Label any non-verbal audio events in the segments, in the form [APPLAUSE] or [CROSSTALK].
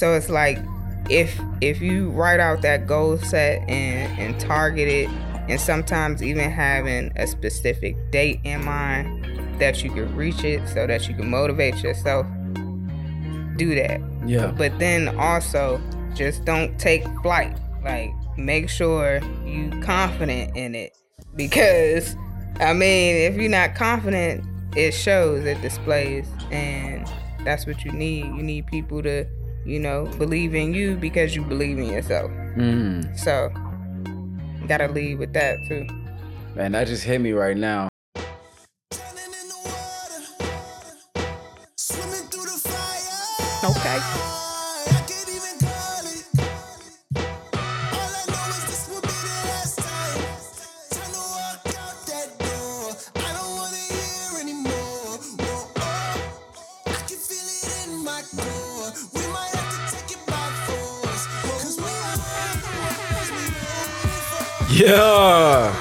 So it's like if if you write out that goal set and and target it and sometimes even having a specific date in mind that you can reach it so that you can motivate yourself do that. Yeah. but then also just don't take flight. Like make sure you confident in it. Because i mean if you're not confident it shows it displays and that's what you need. You need people to you know believe in you because you believe in yourself Mm. so gotta lead with that too Man, that just hit me right now. Drowning Yeah.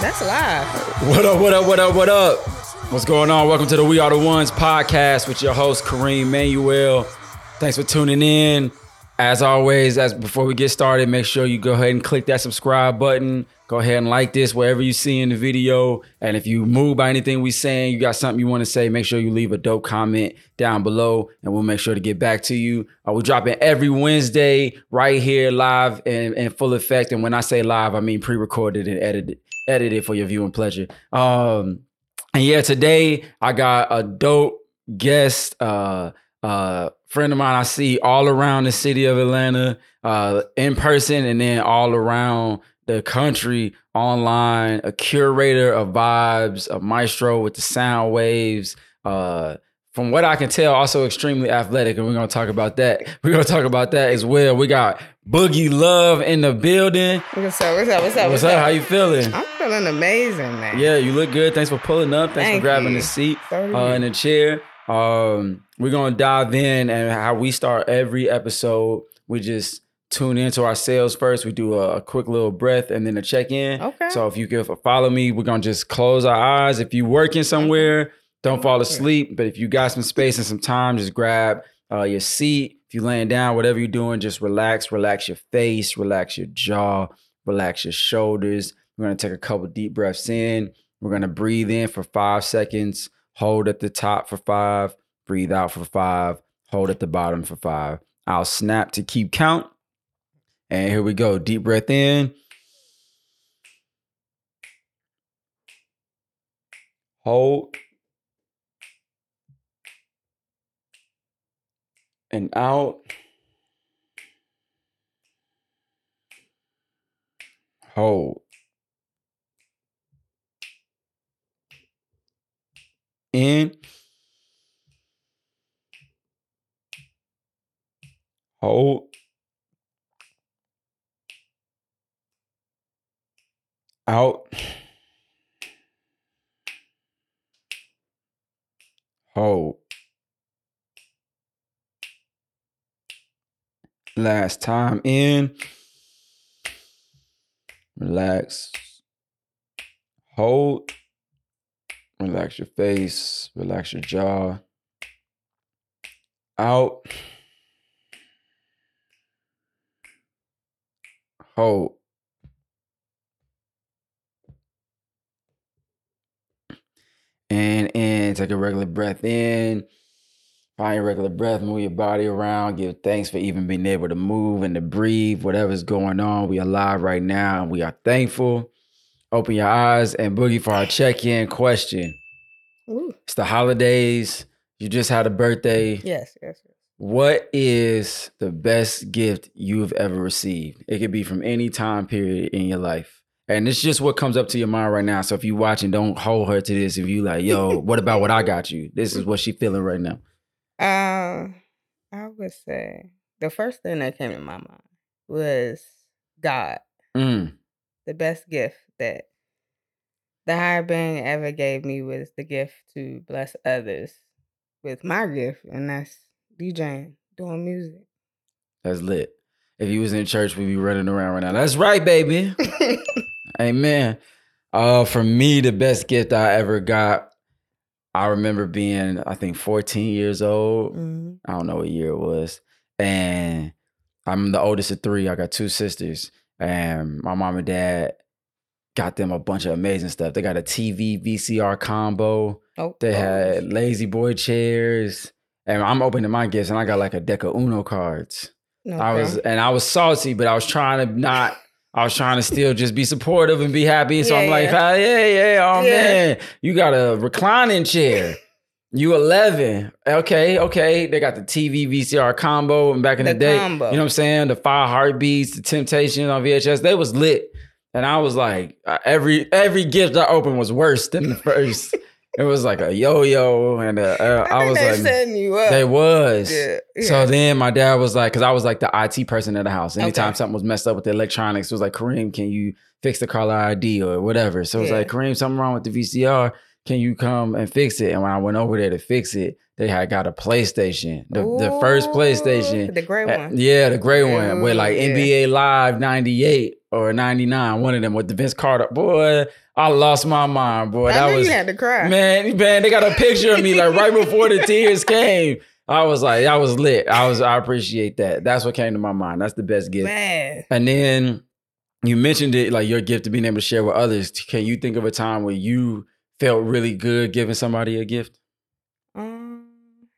that's live What up, what up, what up, what up? What's going on? Welcome to the We Are the Ones podcast with your host, Kareem Manuel. Thanks for tuning in. As always, as before we get started, make sure you go ahead and click that subscribe button. Go ahead and like this wherever you see in the video. And if you move by anything we saying, you got something you want to say, make sure you leave a dope comment down below and we'll make sure to get back to you. Uh, we're dropping every Wednesday right here live and in full effect. And when I say live, I mean pre-recorded and edited, edited for your viewing pleasure. Um, and yeah, today I got a dope guest, uh, uh, friend of mine I see all around the city of Atlanta, uh, in person and then all around the country online, a curator of vibes, a maestro with the sound waves, uh, from what I can tell, also extremely athletic, and we're gonna talk about that. [LAUGHS] We're gonna talk about that as well. We got Boogie Love in the building. what's up what's up what's up What's up? How you feeling? i'm feeling amazing man Yeah, you look good. Thanks for pulling up. Thanks Thank for grabbing you. the seat uh, in the chair. Um, we're gonna dive in and how we start every episode. We just tune into ourselves first. We do a, a quick little breath and then a check in. Okay. So if you can follow me, we're gonna just close our eyes. If you're working somewhere, don't fall asleep. But if you got some space and some time, just grab uh, your seat. If you're laying down, whatever you're doing, just relax. Relax your face. Relax your jaw. Relax your shoulders. We're gonna take a couple deep breaths in. We're gonna breathe in for five seconds. Hold at the top for five. Breathe out for five. Hold at the bottom for five. I'll snap to keep count. And here we go. Deep breath in. Hold. And out. Hold. In. Hold. Out. Hold. Last time in. Relax. Hold. Relax your face. Relax your jaw. Out. Hold. And in, take a regular breath in. Find your regular breath, move your body around. Give thanks for even being able to move and to breathe, whatever's going on. We are alive right now and we are thankful. Open your eyes and boogie for our check in question. Ooh. It's the holidays. You just had a birthday. yes yes yes What is the best gift you've ever received? It could be from any time period in your life. And it's just what comes up to your mind right now. So if you're watching, don't hold her to this. If you like, yo, [LAUGHS] what about what I got you? This is what she feeling right now. Uh, I would say the first thing that came to my mind was God, Mm, the best gift that the higher being ever gave me was the gift to bless others with my gift, and that's DJing, doing music. that's lit. If you was in church, we'd be running around right now. That's right, baby. [LAUGHS] Amen. Uh, for me, the best gift I ever got, I remember being, I think, 14 years old. Mhm. I don't know what year it was. And I'm the oldest of three. I got two sisters. And my mom and dad got them a bunch of amazing stuff. They got a TV VCR combo. Oh, They oh, had lazy boy chairs. And I'm opening my gifts and I got like a deck of Uno cards. I was and I was salty, but I was trying to not I was trying to still just be supportive and be happy. So I'm Yeah, like, yeah. "Ah, yeah, yeah, oh Yeah. man, you got a reclining chair. You 11. Okay, okay. They got the TV VCR combo and back in the, The day. combo. You know what I'm saying? The five heartbeats, the temptation on VHS. They was lit. And I was like, uh, every every gift I opened was worse than the [LAUGHS] first. it was like a yo-yo and a, uh, I, I, was they like setting you up. they was. Yeah, So then my dad was like, because I was like the IT person at the house. Anytime Okay. something was messed up with the electronics, it was like, Kareem, can you fix the caller ID or whatever? So it was Yeah. like, Kareem, something wrong with the VCR. Can you come and fix it? And when I went over there to fix it, they had got a PlayStation, the, the first PlayStation. the gray Uh, one. Yeah, the gray one with like yeah. NBA Live 98 or 99, one of them with the Vince Carter. Boy, I lost my mind, boy. I that knew was you had to cry. Man, man, they got a picture of me like right before the tears came. I was like, I was lit. I was, I appreciate that. That's what came to my mind. That's the best gift. Man. And then you mentioned it, like your gift of being able to share with others. Can you think of a time where you felt really good giving somebody a gift? Um,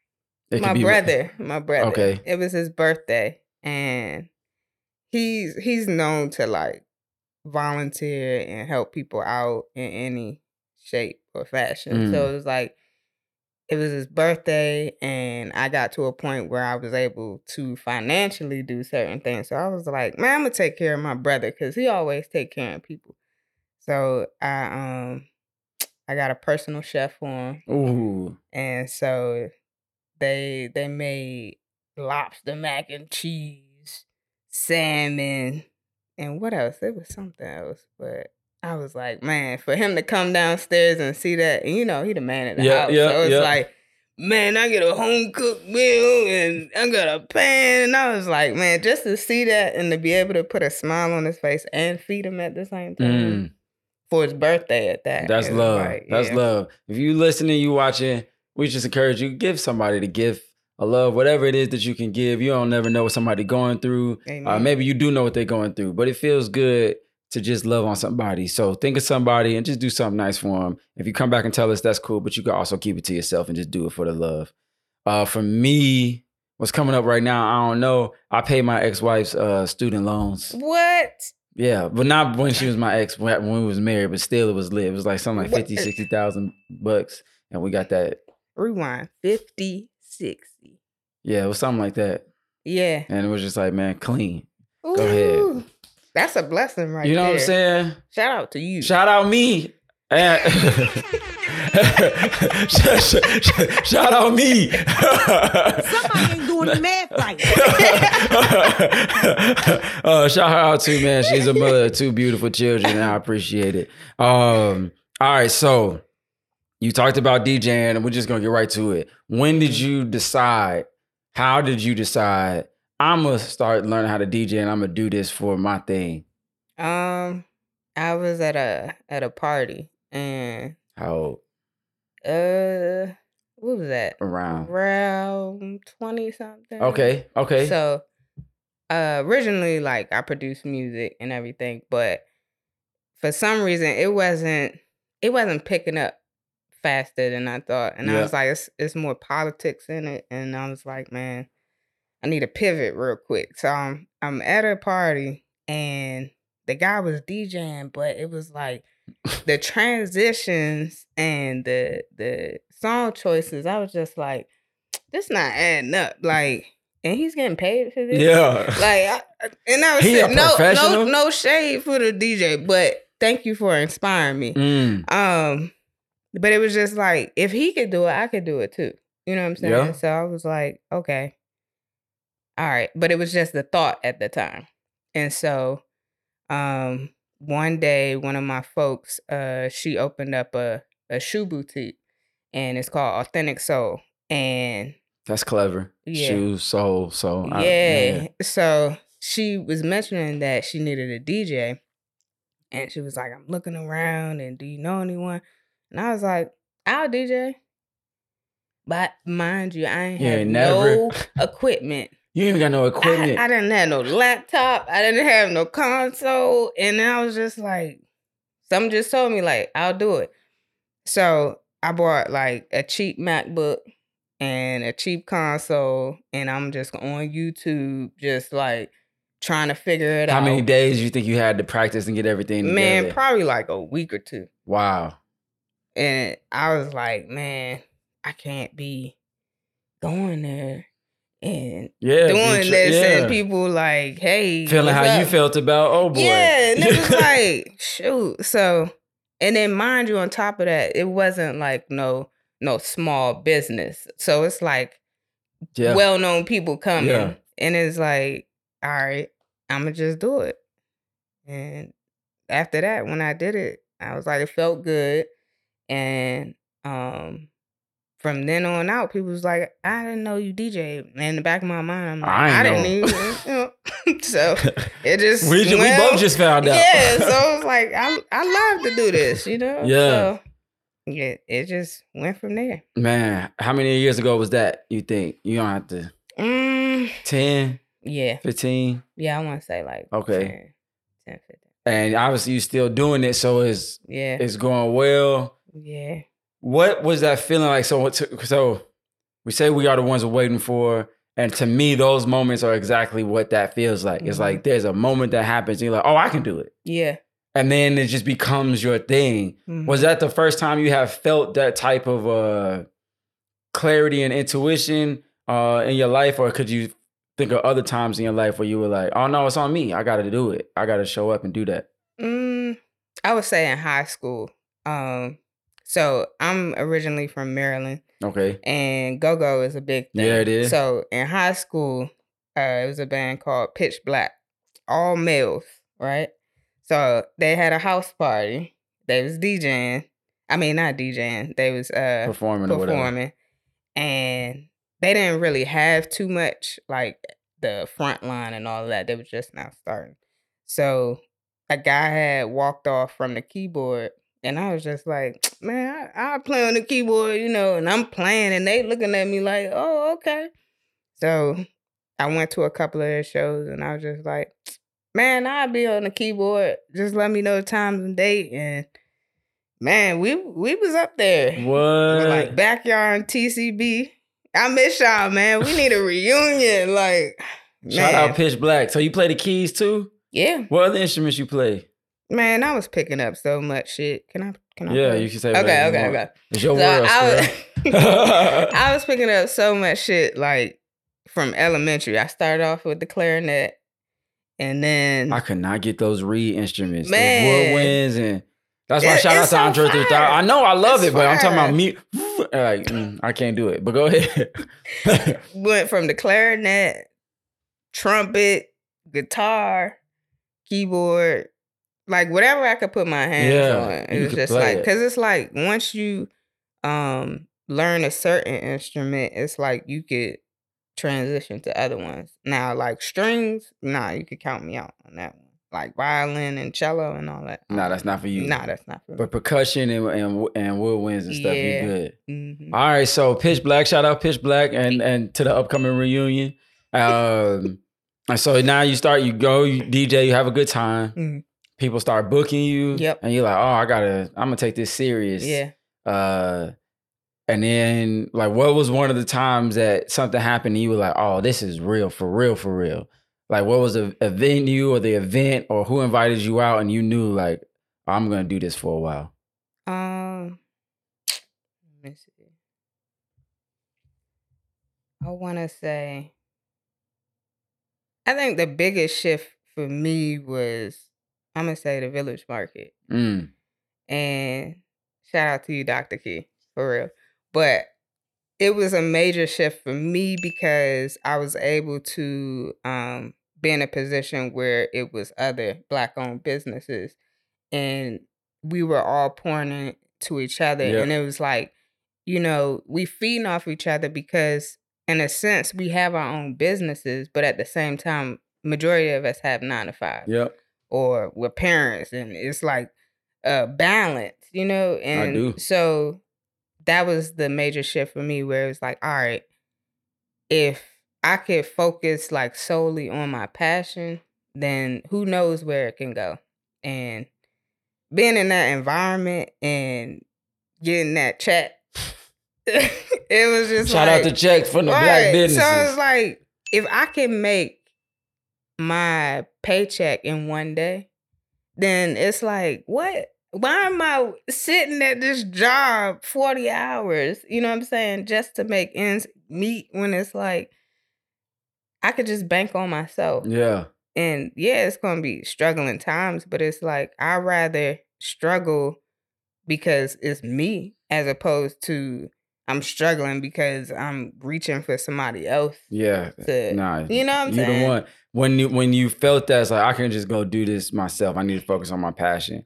my brother, my brother. Okay. It was his birthday, and he's he's known to like volunteer and help people out in any shape or fashion. So Mm. it was like it was his birthday, and I got to a point where I was able to financially do certain things. So I was like, man, I'm gonna take care of my brother because he always take care of people. So I um I got a personal chef for him Ooh. and so they they made lobster mac and cheese, salmon, and what else? It was something else, but I was like, man, for him to come downstairs and see that, and you know, he the man of the Yeah, house, yeah, so it's yeah. like. Man, I get a home cooked meal and I got a pan. And I was like, man, just to see that and to be able to put a smile on his face and feed him at the same time Mm. For his birthday at that. That's love. like, That's yeah. love. If you listening, you watching, we just encourage you give somebody the gift of love, whatever it is that you can give. You don't never know what somebody going through. Uh, maybe you do know what they're going through, but it feels good to just love on somebody. So think of somebody and just do something nice for them. If you come back and tell us, that's cool. But you can also keep it to yourself and just do it for the love. Uh, for me, what's coming up right now, I don't know. I pay my ex-wife's uh, student loans. What? Yeah, but not when she was my ex when we was married, but still it was lit. It was like something like What? 50, 60,000 bucks. And we got that. Rewind. 50, 60. Yeah, it was something like that. Yeah. And it was just like, man, clean. Go ahead. That's a blessing right you know what I'm saying? Shout out to you. Shout out me. And- shout, shout- shout out me. Somebody ain't doing the math right. uh, [LAUGHS] shout her out too, man. She's a mother of two beautiful children, and I appreciate it. Um, all right, so you talked about DJing, and we're just gonna get right to it. When did you decide? How did you decide? I'm gonna start learning how to DJ, and I'm gonna do this for my thing. Um, I was at a at a party and How old? uh, what was that? Around. Around twenty something. Okay. Okay. So, uh, originally, like I produced music and everything, but for some reason, it wasn't it wasn't picking up faster than I thought, and Yeah. I was like, it's it's more politics in it, and I was like, man, I need a pivot real quick. So I'm I'm at a party, and the guy was DJing, but it was like the transitions and the the song choices. I was just like, this not adding up, like. And he's getting paid for this. yeah. Like, I, and I was He saying, no, no, no shade for the DJ, but thank you for inspiring me. Mm. Um, but it was just like, if he could do it, I could do it too. You know what I'm saying? Yeah. So I was like, okay, all right. But it was just the thought at the time, and so, um, one day, one of my folks, uh, she opened up a a shoe boutique, and it's called Authentic Soul, and That's clever. Yeah. Shoes, soul, soul. I- yeah. So she was mentioning that she needed a DJ. And she was like, I'm looking around and do you know anyone? And I was like, I'll DJ. But mind you, I ain't have never- no equipment. You ain't got no equipment. I, I didn't have no laptop. I didn't have no console. And I was just like, something just told me, like, I'll do it. So I bought like a cheap MacBook and a cheap console. And I'm just on YouTube, just like trying to figure it How out. How many days you think you had to practice and get everything Man, together? probably like a week or two. wow. And I was like, man, I can't be going there and Yeah. doing this yeah. and people like, hey, feeling how you felt about oh boy. Yeah, and it was [LAUGHS] like, shoot. So, and then mind you, on top of that, it wasn't like no no small business. So it's like yeah. well known people coming, Yeah. and it's like, all right, I'm gonna just do it. And after that, when I did it, I was like, it felt good, and um. From then on out, people was like, "I didn't know you DJ." And in the back of my mind, I'm like, I "I, didn't know. even." You [LAUGHS] know? [LAUGHS] so it just we, ju- we both just found out. yeah, [LAUGHS] so it's like I I love to do this, you know. Yeah. So, yeah, it just went from there. Man, how many years ago was that, you think? You don't have to Mm, 10, yeah, 15? yeah. I want to say like Okay. 10, 10 15. And obviously you still doing it, so it's Yeah, it's going well. yeah. What was that feeling like? So, so we say we are the ones we're waiting for, and to me, those moments are exactly what that feels like. It's Mhm. like there's a moment that happens, and you're like, "Oh, I can do it," Yeah. and then it just becomes your thing. Mhm. Was that the first time you have felt that type of uh, clarity and intuition uh, in your life, or could you think of other times in your life where you were like, "Oh no, it's on me. I got to do it. I got to show up and do that." Mm, I would say in high school. Um, so I'm originally from Maryland. Okay. and go go is a big thing. Yeah, it is. So in high school, uh, it was a band called Pitch Black, all males, right? So they had a house party. They was DJing. I mean, not DJing. They was uh Performing performing, and they didn't really have too much like the front line and all of that. They was just now starting. So a guy had walked off from the keyboard, and I was just like, [TSK] man, I, I play on the keyboard, you know, and I'm playing, and they looking at me like, oh, okay. So I went to a couple of their shows, and I was just like, [TSK] man, I'll be on the keyboard. Just let me know the times and date, and man, we we was up there. What? We're like backyard and TCB. I miss y'all, man. We need a [LAUGHS] reunion. Like, Shout man. out Pitch Black. So you play the keys too? Yeah, What other instruments you play? Man. I was picking up so much shit. Can I? Can I? Yeah, play? you can say Okay, you okay, okay. It's your So world, I was. [LAUGHS] [LAUGHS] I was picking up so much shit like from elementary. I started off with the clarinet, and then I could not get those reed instruments, Man. woodwinds, and that's why It- shout out to so Andre 3000. fire. I know I love It's it, but I'm talking about me. [LAUGHS] Like, mm, I can't do it. But go ahead. went from the clarinet, trumpet, guitar, keyboard, like whatever I could put my hands Yeah, on. It was just play like it. because it's like once you um learn a certain instrument, it's like you could transition to other ones. Now, like strings, nah, you could count me out on that one. Like violin and cello and all that. nah, that's not for you. Nah, that's not for me. But percussion and and, and woodwinds and stuff, Yeah. you good. Mhm. All right, so Pitch Black, shout out Pitch Black and and to the upcoming reunion. Um, and so now you start, you go, you DJ, you have a good time. Mhm. People start booking you. Yep. And you're like, oh, I gotta, I'm gonna take this serious. Yeah. Uh, and then like, what was one of the times that something happened and you were like, oh, this is real, for real, for real. Like, what was a, a venue or the event or who invited you out and you knew like, I'm gonna do this for a while. Um, let me see. I want to say, I think the biggest shift for me was, I'm gonna say the Village Market, Mm. and shout out to you, Doctor Key, for real. But it was a major shift for me because I was able to um, be in a position where it was other black-owned businesses, and we were all pouring into each other, and it was like, you know, we feeding off each other because, in a sense, we have our own businesses, but at the same time, majority of us have nine to five Yep. Or we're parents and it's like a balance, you know? And so that was the major shift for me where it was like, all right, if I could focus like solely on my passion, then who knows where it can go. And being in that environment and getting that check, [LAUGHS] it was just Shout like, out to checks from the black Right. businesses. So it's like if I can make my paycheck in one day, then it's like, what? Why am I sitting at this job 40 hours? You know what I'm saying? Just to make ends meet when it's like I could just bank on myself. yeah. And yeah, it's gonna be struggling times, but it's like I'd rather struggle because it's me as opposed to I'm struggling because I'm reaching for somebody else Yeah. to Nah. you know what I'm you saying? the one. When you when you felt that, it's like I can just go do this myself. I need to focus on my passion.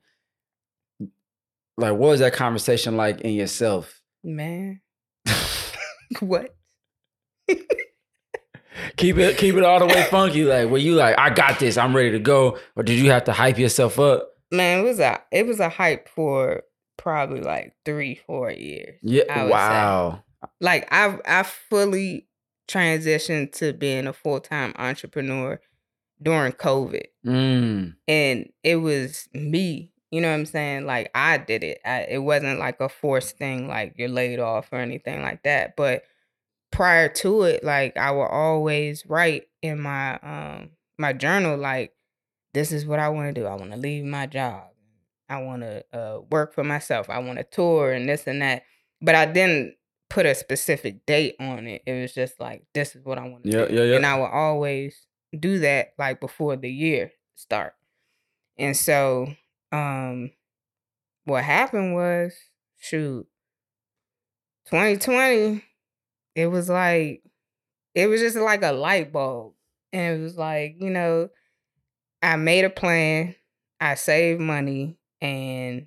Like, what was that conversation like in yourself? Man. [LAUGHS] what? keep it keep it all the way [LAUGHS] funky. Like, were you like, I got this, I'm ready to go, or did you have to hype yourself up? Man, it was a it was a hype for probably like three, four years. I Yeah. would say. Wow. Like I I fully transitioned to being a full time entrepreneur during COVID. Mm. and it was me you know what i'm saying like i did it I, it wasn't like a forced thing like you're laid off or anything like that but prior to it like i will always write in my um my journal like this is what i want to do i want to leave my job i want to uh, work for myself i want to tour and this and that but i didn't put a specific date on it it was just like this is what i want to Yeah, do yeah, yeah. and i will always do that like before the year start and so um what happened was shoot 2020 it was like it was just like a light bulb and it was like you know i made a plan i saved money and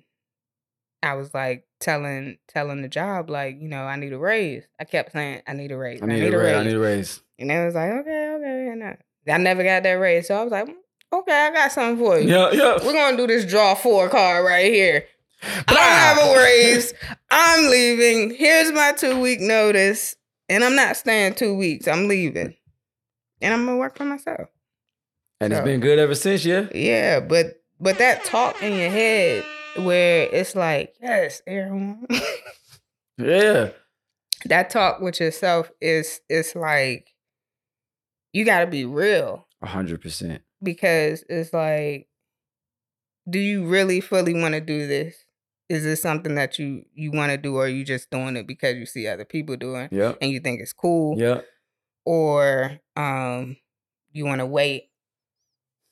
i was like telling telling the job like you know i need a raise i kept saying i need a raise I need, a raise. I need a raise. and they was like okay okay and I, I never got that raise so i was like "Mm, okay i got something for you Yeah, yeah. we're gonna do this draw four card right here I don't have a raise. I'm leaving. Here's my two week notice. And I'm not staying two weeks. I'm leaving. And I'm gonna work for myself. And it's been good ever since, yeah. Yeah, but but that talk in your head where it's like, yes, everyone. Yeah. that talk with yourself is it's like you gotta be real. A hundred percent. because it's like do you really fully want to do this is this something that you you want to do or are you just doing it because you see other people doing Yep. and you think it's cool Yep. or um you want to wait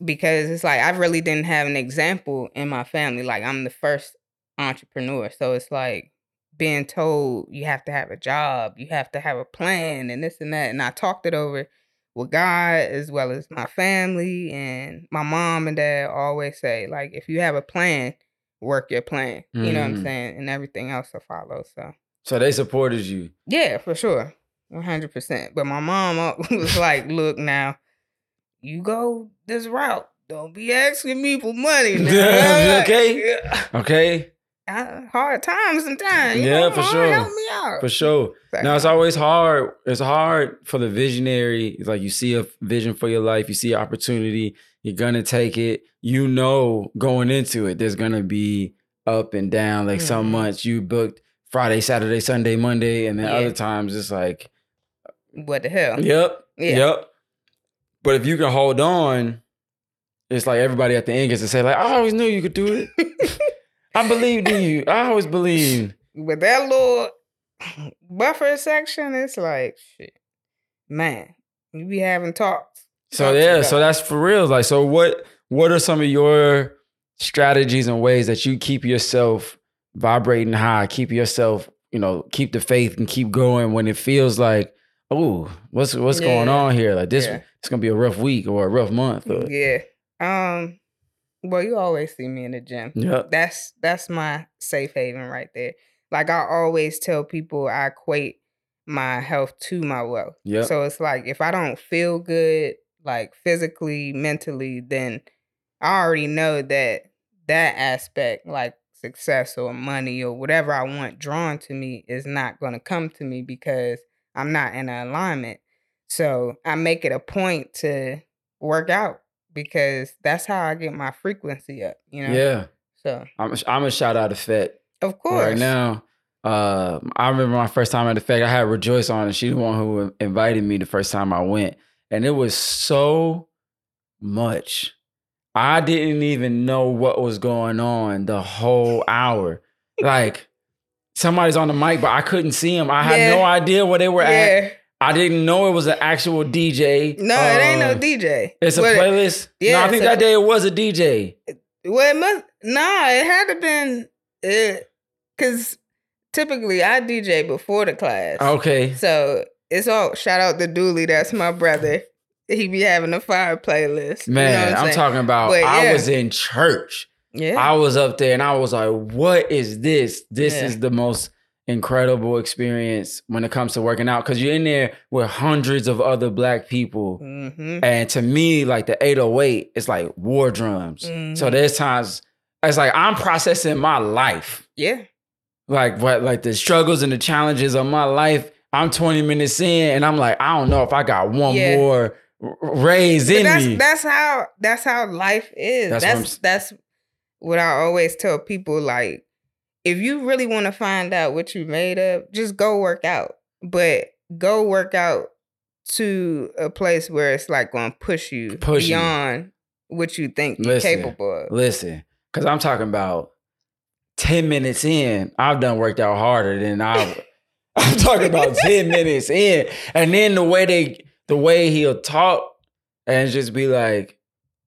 because it's like I really didn't have an example in my family like I'm the first entrepreneur so it's like being told you have to have a job you have to have a plan and this and that and I talked it over with God as well as my family and my mom and dad always say like if you have a plan work your plan you know what I'm Mm. saying and everything else will follow so So they supported you. yeah, for sure. 100%. But my mom [LAUGHS] was like, look now, you go this route. Don't be asking me for money. [LAUGHS] Okay. yeah, Okay. [LAUGHS] I- hard times sometimes. you Yeah, know, for sure. Help me out. For sure. Like, Now it's always hard. It's hard for the visionary. It's like you see a vision for your life, you see an opportunity, you're gonna take it. You know, going into it, there's gonna be up and down. Like some Mhm. months you booked Friday, Saturday, Sunday, Monday, and then Yeah. other times it's like, what the hell? yep, Yeah. yep. But if you can hold on, it's like everybody at the end gets to say, like, I always knew you could do it. [LAUGHS] I believed in you. I always believed. With that little buffer section, it's like, shit. Man, you be having talks. So yeah, so that's for real. Like, so what? What are some of your strategies and ways that you keep yourself vibrating high, keep yourself, you know, keep the faith and keep going when it feels like, oh, what's what's going on here? Like this, Yeah. it's gonna be a rough week or a rough month. Or, Yeah. Um, well, you always see me in the gym. Yep. That's that's my safe haven right there. Like I always tell people I equate my health to my wealth. Yeah. So it's like if I don't feel good, like physically, mentally, then I already know that that aspect, like success or money or whatever I want drawn to me is not going to come to me because I'm not in alignment. So I make it a point to work out because that's how I get my frequency up, you know? Yeah. So, I'm a, I'm a shout out to Fett of course. right now. Uh, I remember my first time at the Fett. I had Rejoice on, and she's the one who invited me the first time I went, and it was so much. I didn't even know what was going on the whole hour. Like somebody's on the mic, but I couldn't see them. I had Yeah. no idea where they were at. I didn't know it was an actual DJ. No, it ain't no Uh, DJ. It's a playlist. no, I think a- that day it was a DJ. Well, it must nah. It had to been it because typically I DJ before the class. Okay. So it's all shout out to Dooley. That's my brother. He be having a fire playlist. You know Man, what I'm talking about But I yeah. was in church. Yeah. I was up there and I was like, what is this? This Yeah. is the most incredible experience when it comes to working out because you're in there with hundreds of other black people. mm-hmm. And to me, like the 808, it's like war drums. So Mhm. there's times it's like I'm processing my life. Yeah. Like what like the struggles and the challenges of my life. I'm 20 minutes in and I'm like, I don't know if I got one Yeah. more raise But in that's me. that's how that's how life is. That's That's that's what I always tell people. Like, if you really want to find out what you made of, just go work out. But go work out to a place where it's like going to push you Push you. beyond what you think Listen, you're capable of. Listen, because I'm talking about 10 minutes in, I've done worked out harder than I [LAUGHS] I'm talking about 10 minutes in. And then the way they the way he'll talk and just be like,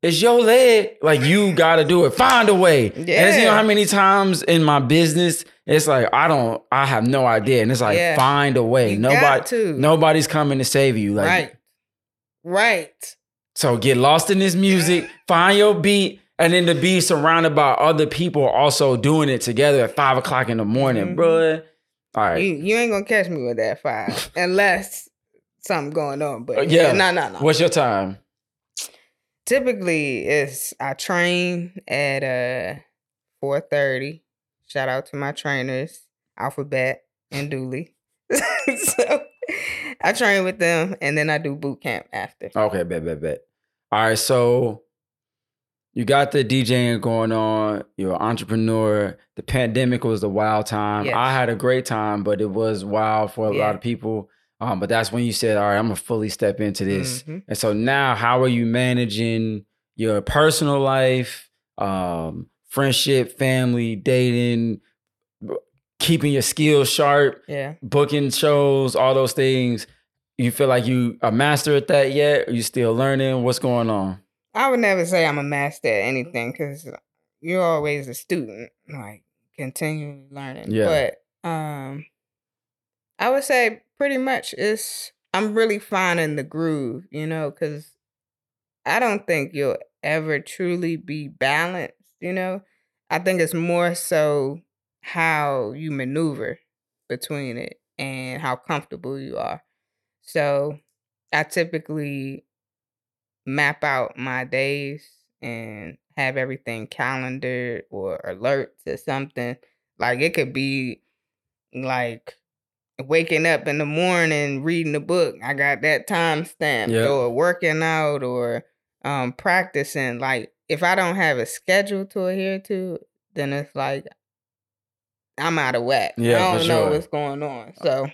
it's your leg. Like you gotta do it. Find a way. And it's, you know how many times in my business, it's like I don't, I have no idea. And it's like, Yeah. find a way. You Nobody nobody's coming to save you. Like right. Right. so get lost in this music, find your beat, and then to be surrounded by other people also doing it together at five o'clock in the morning, Mhm. bruh. All right. You, you ain't going to catch me with that five unless something going on. But Uh, yeah. No, no, no. What's your time? Typically it's I train at uh four thirty. Shout out to my trainers, Alphabet and Dooley. [LAUGHS] so I train with them and then I do boot camp after. Okay, bet, bet, bet. All right, so you got the DJing going on. You're an entrepreneur. The pandemic was a wild time. Yes. I had a great time, but it was wild for a Yeah. lot of people. Um, but that's when you said, "All right, I'm gonna fully step into this." Mhm. And so now, how are you managing your personal life, um, friendship, family, dating, keeping your skills sharp, Yeah. booking shows, all those things? You feel like you a master at that yet? Are you still learning? What's going on? I would never say I'm a master at anything because you're always a student, like continually learning. Yeah. But um I would say pretty much it's I'm really finding the groove, you know, because I don't think you'll ever truly be balanced, you know. I think it's more so how you maneuver between it and how comfortable you are. So I typically map out my days and have everything calendared or alerts or something. Like it could be like waking up in the morning reading a book. I got that time stamped Yep. or working out or um practicing. Like if I don't have a schedule to adhere to, then it's like I'm out of whack. Yeah, I don't know sure. what's going on. So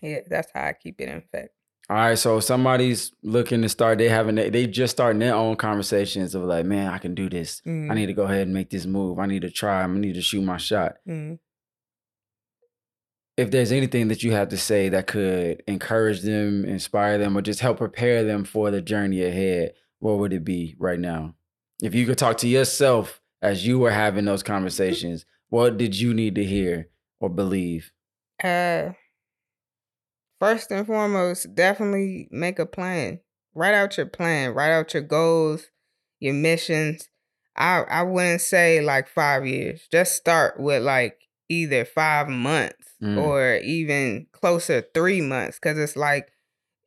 yeah, that's how I keep it in fact. All right, so if somebody's looking to start. They having they just starting their own conversations of like, man, I can do this. I need to go ahead and make this move. I need to try. I need to shoot my shot. Mm-hmm. If there's anything that you have to say that could encourage them, inspire them, or just help prepare them for the journey ahead, what would it be right now? If you could talk to yourself as you were having those conversations, what did you need to hear or believe? Uh, first and foremost, definitely make a plan. Write out your plan. Write out your goals, your missions. I I wouldn't say like five years. Just start with like either five months Mm. or even closer three months, because it's like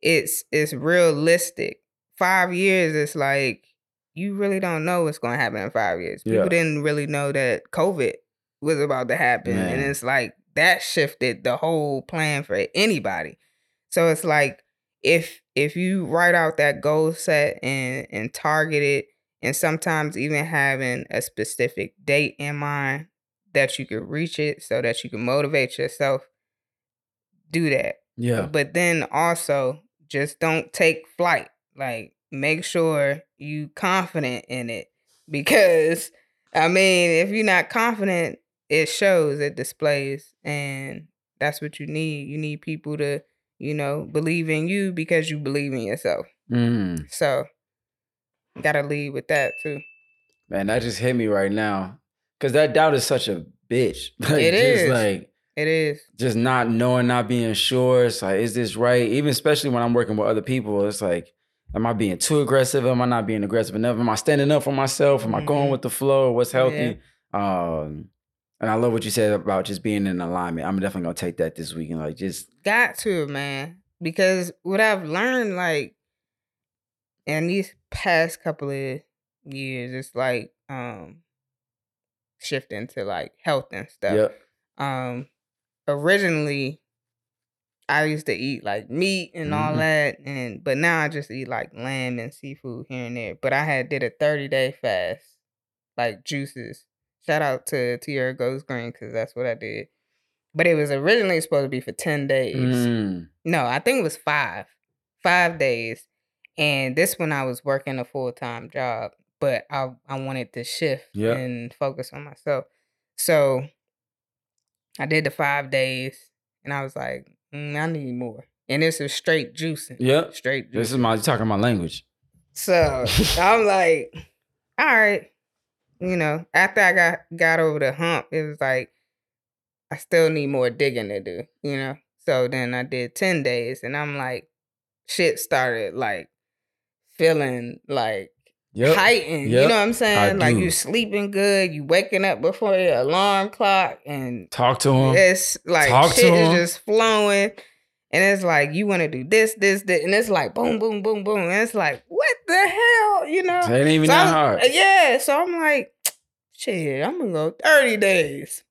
it's it's realistic. Five years, it's like you really don't know what's going to happen in five years. People Yeah. didn't really know that COVID was about to happen. And it's like that shifted the whole plan for anybody. So it's like if if you write out that goal set and and target it and sometimes even having a specific date in mind that you can reach it so that you can motivate yourself, do that. Yeah. But then also just don't take flight. Like make sure you confident in it [LAUGHS] because I mean, if you're not confident, it shows, it displays and that's what you need. You need people to, you know, believe in you because you believe in yourself. Mm. So, got to lead with that too. Man, that just hit me right now. Cause that doubt is such a bitch. [LAUGHS] Like, It is. like It is. just not knowing, not being sure. It's like, is this right? Even especially when I'm working with other people, it's like, am I being too aggressive? Am I not being aggressive enough? Am I standing up for myself? Am I going Mhm. with the flow? What's healthy? Um, and I love what you said about just being in alignment. I'm definitely gonna take that this week and like just Got to, man. Because what I've learned, like, in these past couple of years, it's like um shifting to like health and stuff. yep. Um originally I used to eat like meat and all Mhm. that and but now I just eat like lamb and seafood here and there. But I had did a 30 day fast, like juices. Shout out to Tierra Ghost Green because that's what I did. But it was originally supposed to be for 10 days. Mm. No, I think it was five. Five days. And this one I was working a full time job, but I I wanted to shift Yeah. and focus on myself. So I did the five days and I was like, "Mm, I need more. And this is straight juicing. Yep. Straight juicing. This is my talking my language. So [LAUGHS] I'm like, all right. You know, after I got got over the hump, it was like I still need more digging to do, you know. So then I did 10 days and I'm like, shit started like feeling like Yep. heightened. Yep. You know what I'm saying? Like do. you sleeping good, you waking up before your alarm clock and Talk to him. it's like Talk to shit is him. just flowing. And it's like you want to do this, this, this, and it's like boom, boom, boom, boom. And it's like, what the hell? You know? It ain't even So that I'm- hard. Uh, yeah. So I'm like, shit, I'm gonna go 30 days.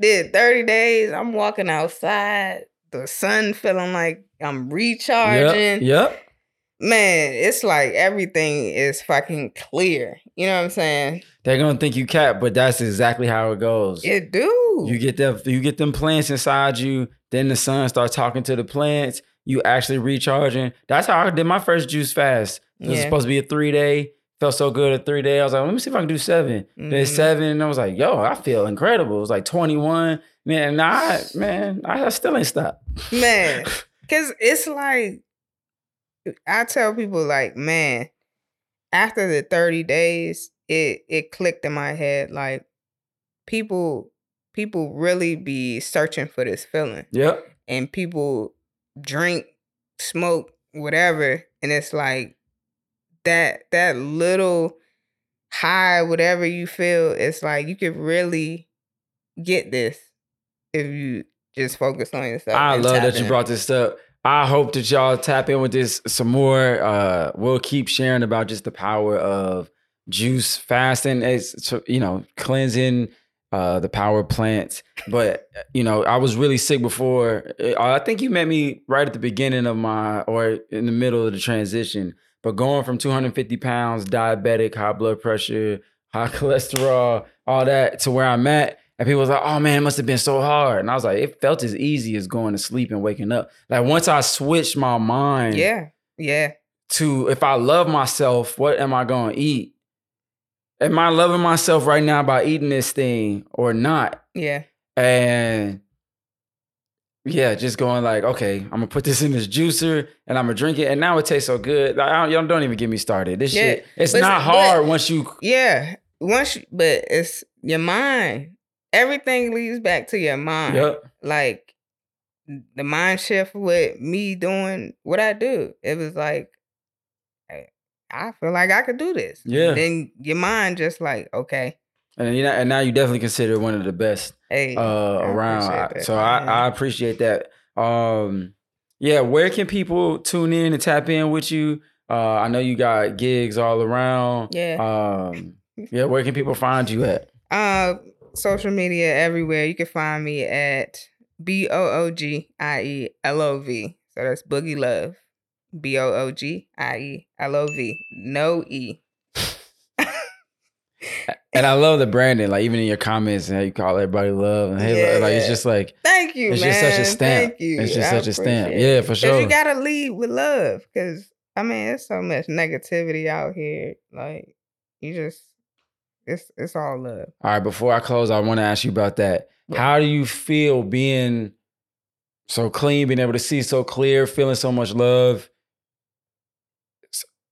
Did 30 days. I'm walking outside. The sun feeling like I'm recharging. Yep. Yep. Man, it's like everything is fucking clear. You know what I'm saying? They're gonna think you cap, but that's exactly how it goes. It do. You get them, you get them plants inside you. Then the sun starts talking to the plants. You actually recharging. That's how I did my first juice fast. It was Yeah. supposed to be a three day. Felt so good at three day. I was like, let me see if I can do 7 Then Mhm. seven, and I was like, yo, I feel incredible. It was like twenty one. Man, nah, man, I I still ain't stopped. man [LAUGHS] because it's like i tell people like man after the 30 days it it clicked in my head like people people really be searching for this feeling Yep. and people drink smoke whatever and it's like that that little high whatever you feel it's like you could really get this if you just focus on yourself I love that you brought this up. I hope that y'all tap in with this some more. Uh, we'll keep sharing about just the power of juice fasting. It's you know cleansing, uh, the power of plants. But you know, I was really sick before. Uh, I think you met me right at the beginning of my or in the middle of the transition. But going from 250 pounds, diabetic, high blood pressure, high [LAUGHS] cholesterol, all that to where I'm at. And people was like, oh man, it must have been so hard. And I was like, it felt as easy as going to sleep and waking up. Like once I switched my mind yeah yeah to if I love myself, what am I going to eat? Am I loving myself right now by eating this thing or not? yeah And yeah, just going like, okay, I'm gonna put this in this juicer and I'm gonna drink it, and now it tastes so good. Like, I don't, y'all don't even get me started. This Yeah, shit, it's but- not but- hard once you. Yeah. Once, you, but it's your mind. Everything leads back to your mind. Yep. Like the mind shift with me doing what I do. It was like, I feel like I could do this. Yeah. Then your mind just like, okay, And you know, and now you definitely consider one of the best hey, uh around. So I, Yeah. I appreciate that. Um yeah, where can people tune in and tap in with you? Uh I know you got gigs all around. Yeah. Um yeah, where can people find you at? Uh, social media everywhere. You can find me at B O O G I E L O V. So that's Boogie Love. B O O G I E L O V. No E. [LAUGHS] And I love the branding, like even in your comments and how you call everybody love and hey, like it's just like Thank you, It's man. just such a stamp. Thank you. It's just I such a stamp. appreciate Yeah, for sure. You gotta lead with love, because I mean, there's so much negativity out here. Like you just, it's it's all love. All right, before I close, I want to ask you about that. Yeah. How do you feel being so clean, being able to see so clear, feeling so much love?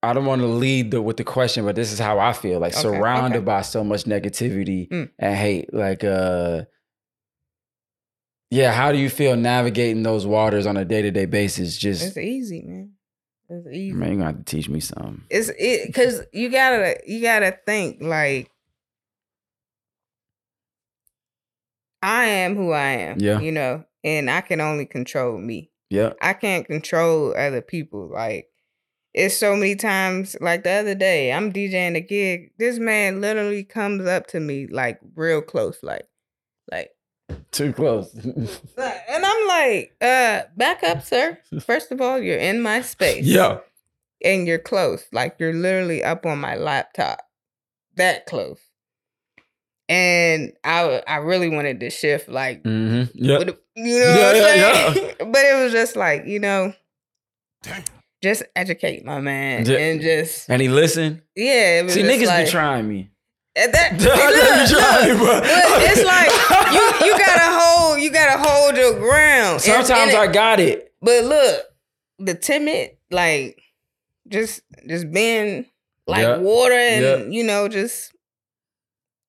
I don't want to lead the, with the question, but this is how I feel. Like Okay, surrounded okay. by so much negativity Mm. and hate. Like, uh, yeah, how do you feel navigating those waters on a day to day basis? Just, It's easy, man. It's easy. man, you're gonna have to teach me something. It's it because you gotta you gotta think like I am who I am. Yeah. You know, and I can only control me. Yeah. I can't control other people. Like it's so many times. Like the other day, I'm DJing a gig. This man literally comes up to me like real close, like, like, Too close. [LAUGHS] and I'm like, uh, back up, sir. [LAUGHS] First of all, you're in my space. yeah. and you're close. Like you're literally up on my laptop, that close. And I I really wanted to shift, like Mm-hmm. Yeah. you know Yeah, what I'm yeah, saying? [LAUGHS] but it was just like you know, just educate my man Yeah. and just And he listened. yeah. It was See, niggas like, be trying me. and that, [LAUGHS] look, look, but it's like you you gotta [LAUGHS] hold you gotta hold your ground. Sometimes and it- I got it. But look, the timid, like just just being like Yeah. water and Yeah. you know, just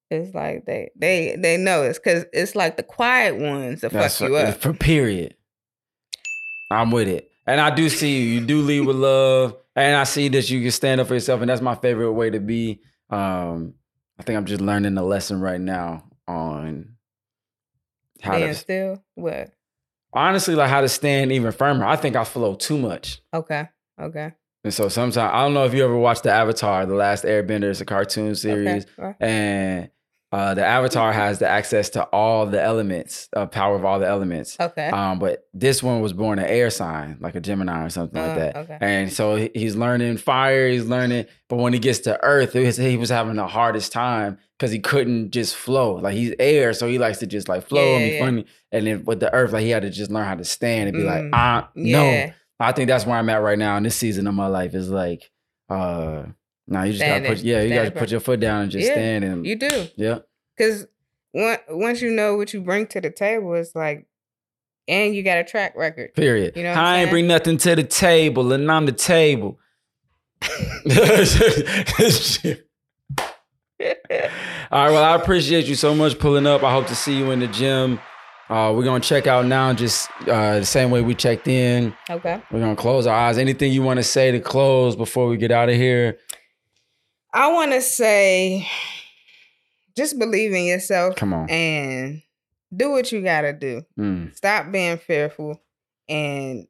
it's like they they they know it's cause it's like the quiet ones that That's fuck you for, up. for period. I'm with it. And I do see you. You do lead with love. And I see that you can stand up for yourself. And that's my favorite way to be. Um, I think I'm just learning the lesson right now on how Being to still what? honestly like how to stand even firmer. I think I flow too much. Okay. Okay. And so sometimes I don't know if you ever watched the Avatar, the last Airbender, it's a cartoon series. Okay. And uh, the Avatar has the access to all the elements, uh, power of all the elements. Okay. Um, but this one was born an air sign, like a Gemini or something like Uh, that. okay. And so he's learning fire, he's learning, but when he gets to Earth, was, he was having the hardest time because he couldn't just flow. Like he's air, so he likes to just like flow and Yeah, be yeah. funny. And then with the Earth, like he had to just learn how to stand and be like, Mm, ah, no. yeah. I think that's where I'm at right now in this season of my life. Is like, uh, nah, you just gotta put, yeah, you gotta put your foot down and just Yeah, stand and You do. yeah, Cause once once you know what you bring to the table, it's like and you got a track record. period. You know I'm ain't bring nothing to the table, and I'm the table. [LAUGHS] All right, well, I appreciate you so much pulling up. I hope to see you in the gym. Uh, we're gonna check out now, just uh, the same way we checked in. Okay. We're gonna close our eyes. Anything you want to say to close before we get out of here? I want to say, just believe in yourself Come on. and do what you gotta do. Mm. Stop being fearful, and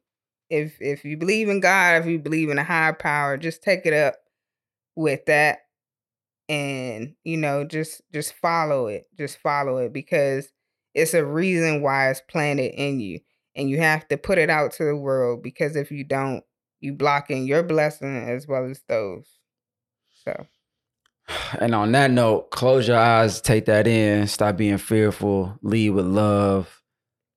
if if you believe in God, if you believe in a higher power, just take it up with that, and you know, just just follow it. Just follow it because it's a reason why it's planted in you, and you have to put it out to the world. Because if you don't, you blocking your blessing as well as those. So. And on that note, close your eyes, take that in, stop being fearful, lead with love.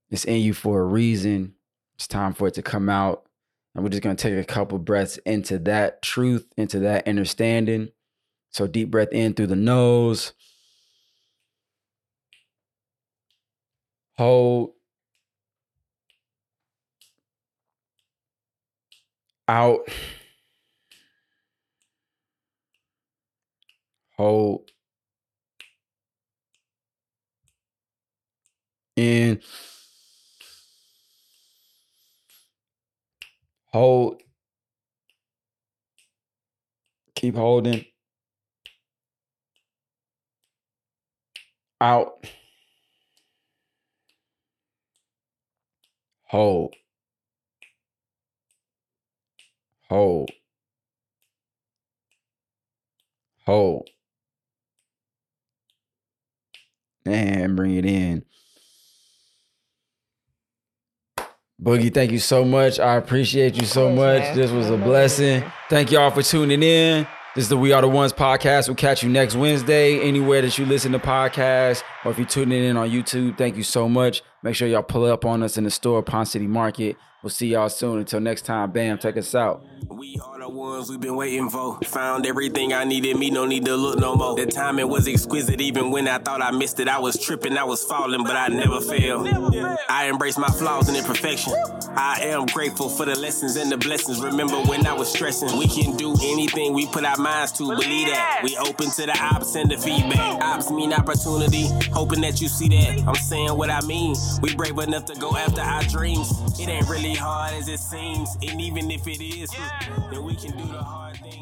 It's in you for a reason. It's time for it to come out. And we're just going to take a couple breaths into that truth, into that understanding. So, deep breath in through the nose. Hold. Out. Hold. In. Hold. Keep holding. Out. Hold. Hold. Hold. And bring it in. Boogie, thank you so much. I appreciate you so much. man. This was a blessing. Thank y'all for tuning in. This is the We Are the Ones podcast. We'll catch you next Wednesday, anywhere that you listen to podcasts, or if you're tuning in on YouTube. Thank you so much. Make sure y'all pull up on us in the store, Ponce City Market. We'll see y'all soon. Until next time, bam, take us out. We are the ones we've been waiting for. Found everything I needed, me no need to look no more. The timing was exquisite, even when I thought I missed it. I was tripping, I was falling, but I never failed. I embrace my flaws and imperfection. I am grateful for the lessons and the blessings. Remember when I was stressing, we can do anything we put our minds to. Believe that. We open to the ops and the feedback. Ops mean opportunity, hoping that you see that. I'm saying what I mean. We brave enough to go after our dreams. It ain't really hard as it seems, and even if it is, then we can do the hard things.